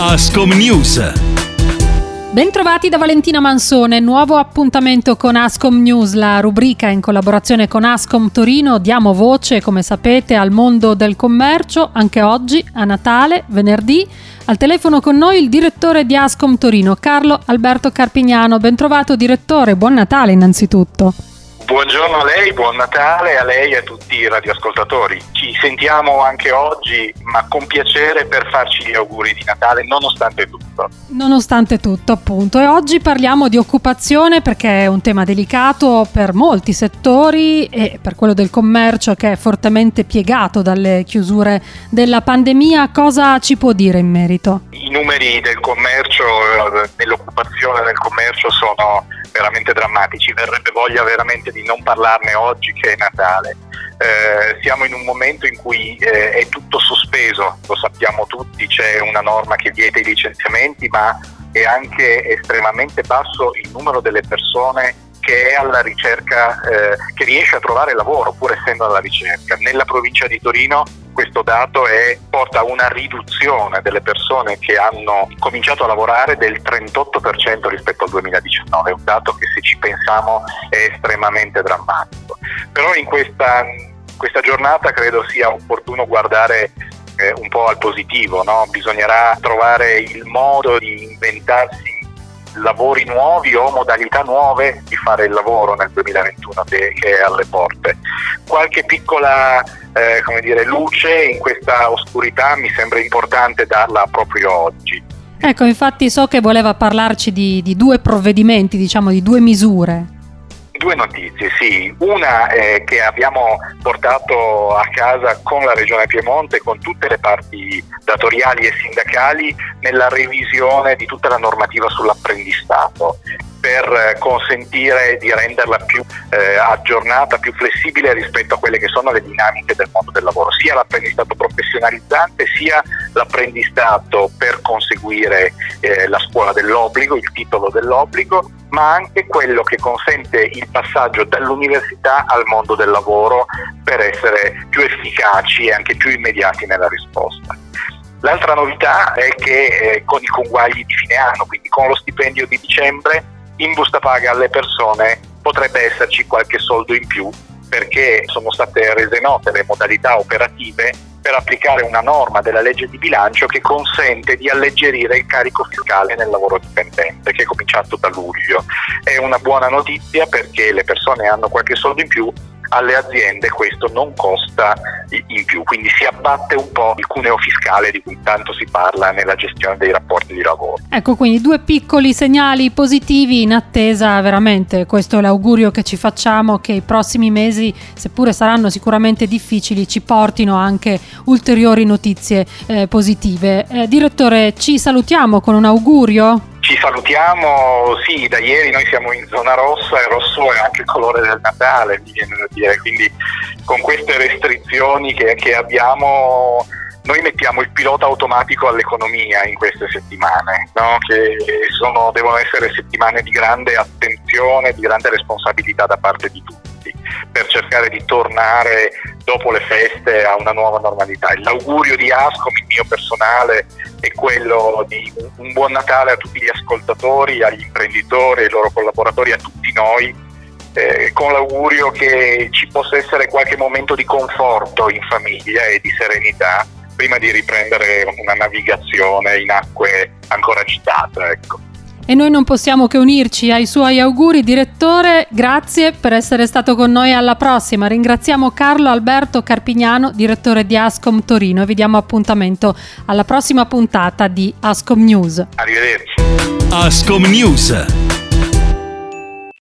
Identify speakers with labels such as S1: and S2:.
S1: Ascom News.
S2: Bentrovati da Valentina Mansone, nuovo appuntamento con Ascom News, la rubrica in collaborazione con Ascom Torino. Diamo voce, come sapete, al mondo del commercio, anche oggi, a Natale, venerdì. Al telefono con noi il direttore di Ascom Torino, Carlo Alberto Carpignano. Bentrovato direttore, buon Natale innanzitutto.
S3: Buongiorno a lei, buon Natale a lei e a tutti i radioascoltatori. Ci sentiamo anche oggi, ma con piacere per farci gli auguri di Natale, nonostante tutto.
S2: Nonostante tutto, appunto. E oggi parliamo di occupazione perché è un tema delicato per molti settori e per quello del commercio che è fortemente piegato dalle chiusure della pandemia. Cosa ci può dire in merito?
S3: I numeri del commercio, eh, dell'occupazione nel commercio sono veramente drammatici, verrebbe voglia veramente di non parlarne oggi che è Natale. Eh, siamo in un momento in cui eh, è tutto sospeso, lo sappiamo tutti, c'è una norma che vieta i licenziamenti, ma è anche estremamente basso il numero delle persone che è alla ricerca, eh, che riesce a trovare lavoro pur essendo alla ricerca. Nella provincia di Torino questo dato è, porta a una riduzione delle persone che hanno cominciato a lavorare del 38% rispetto al 2019, è un dato che se ci pensiamo è estremamente drammatico. Però in questa, questa giornata credo sia opportuno guardare eh, un po' al positivo, no? bisognerà trovare il modo di inventarsi lavori nuovi o modalità nuove di fare il lavoro nel 2021 che è alle porte. Qualche piccola eh, dire, luce in questa oscurità mi sembra importante darla proprio oggi.
S2: Ecco, infatti so che voleva parlarci di, di due provvedimenti, diciamo di due misure.
S3: Due notizie, sì. Una è che abbiamo portato a casa con la Regione Piemonte, con tutte le parti datoriali e sindacali, nella revisione di tutta la normativa sull'apprendistato per consentire di renderla più eh, aggiornata, più flessibile rispetto a quelle che sono le dinamiche del mondo del lavoro, sia l'apprendistato professionalizzante sia l'apprendistato per conseguire eh, la scuola dell'obbligo, il titolo dell'obbligo, ma anche quello che consente il passaggio dall'università al mondo del lavoro per essere più efficaci e anche più immediati nella risposta. L'altra novità è che eh, con i conguagli di fine anno, quindi con lo stipendio di dicembre, in busta paga alle persone potrebbe esserci qualche soldo in più perché sono state rese note le modalità operative per applicare una norma della legge di bilancio che consente di alleggerire il carico fiscale nel lavoro dipendente, che è cominciato da luglio. È una buona notizia perché le persone hanno qualche soldo in più alle aziende questo non costa in più, quindi si abbatte un po' il cuneo fiscale di cui tanto si parla nella gestione dei rapporti di lavoro.
S2: Ecco, quindi due piccoli segnali positivi in attesa veramente, questo è l'augurio che ci facciamo che i prossimi mesi, seppure saranno sicuramente difficili, ci portino anche ulteriori notizie eh, positive. Eh, direttore, ci salutiamo con un augurio?
S3: Salutiamo, sì, da ieri noi siamo in zona rossa e rosso è anche il colore del Natale, mi viene da dire, quindi con queste restrizioni che, che abbiamo noi mettiamo il pilota automatico all'economia in queste settimane, no? che sono, devono essere settimane di grande attenzione, di grande responsabilità da parte di tutti, per cercare di tornare dopo le feste a una nuova normalità. L'augurio di Ascom, il mio personale, è quello di un buon Natale a tutti gli ascoltatori, agli imprenditori, ai loro collaboratori, a tutti noi, eh, con l'augurio che ci possa essere qualche momento di conforto in famiglia e di serenità prima di riprendere una navigazione in acque ancora agitate. Ecco
S2: e noi non possiamo che unirci ai suoi auguri. Direttore, grazie per essere stato con noi alla prossima. Ringraziamo Carlo Alberto Carpignano, direttore di Ascom Torino e vi diamo appuntamento alla prossima puntata di Ascom News.
S3: Arrivederci.
S1: Ascom News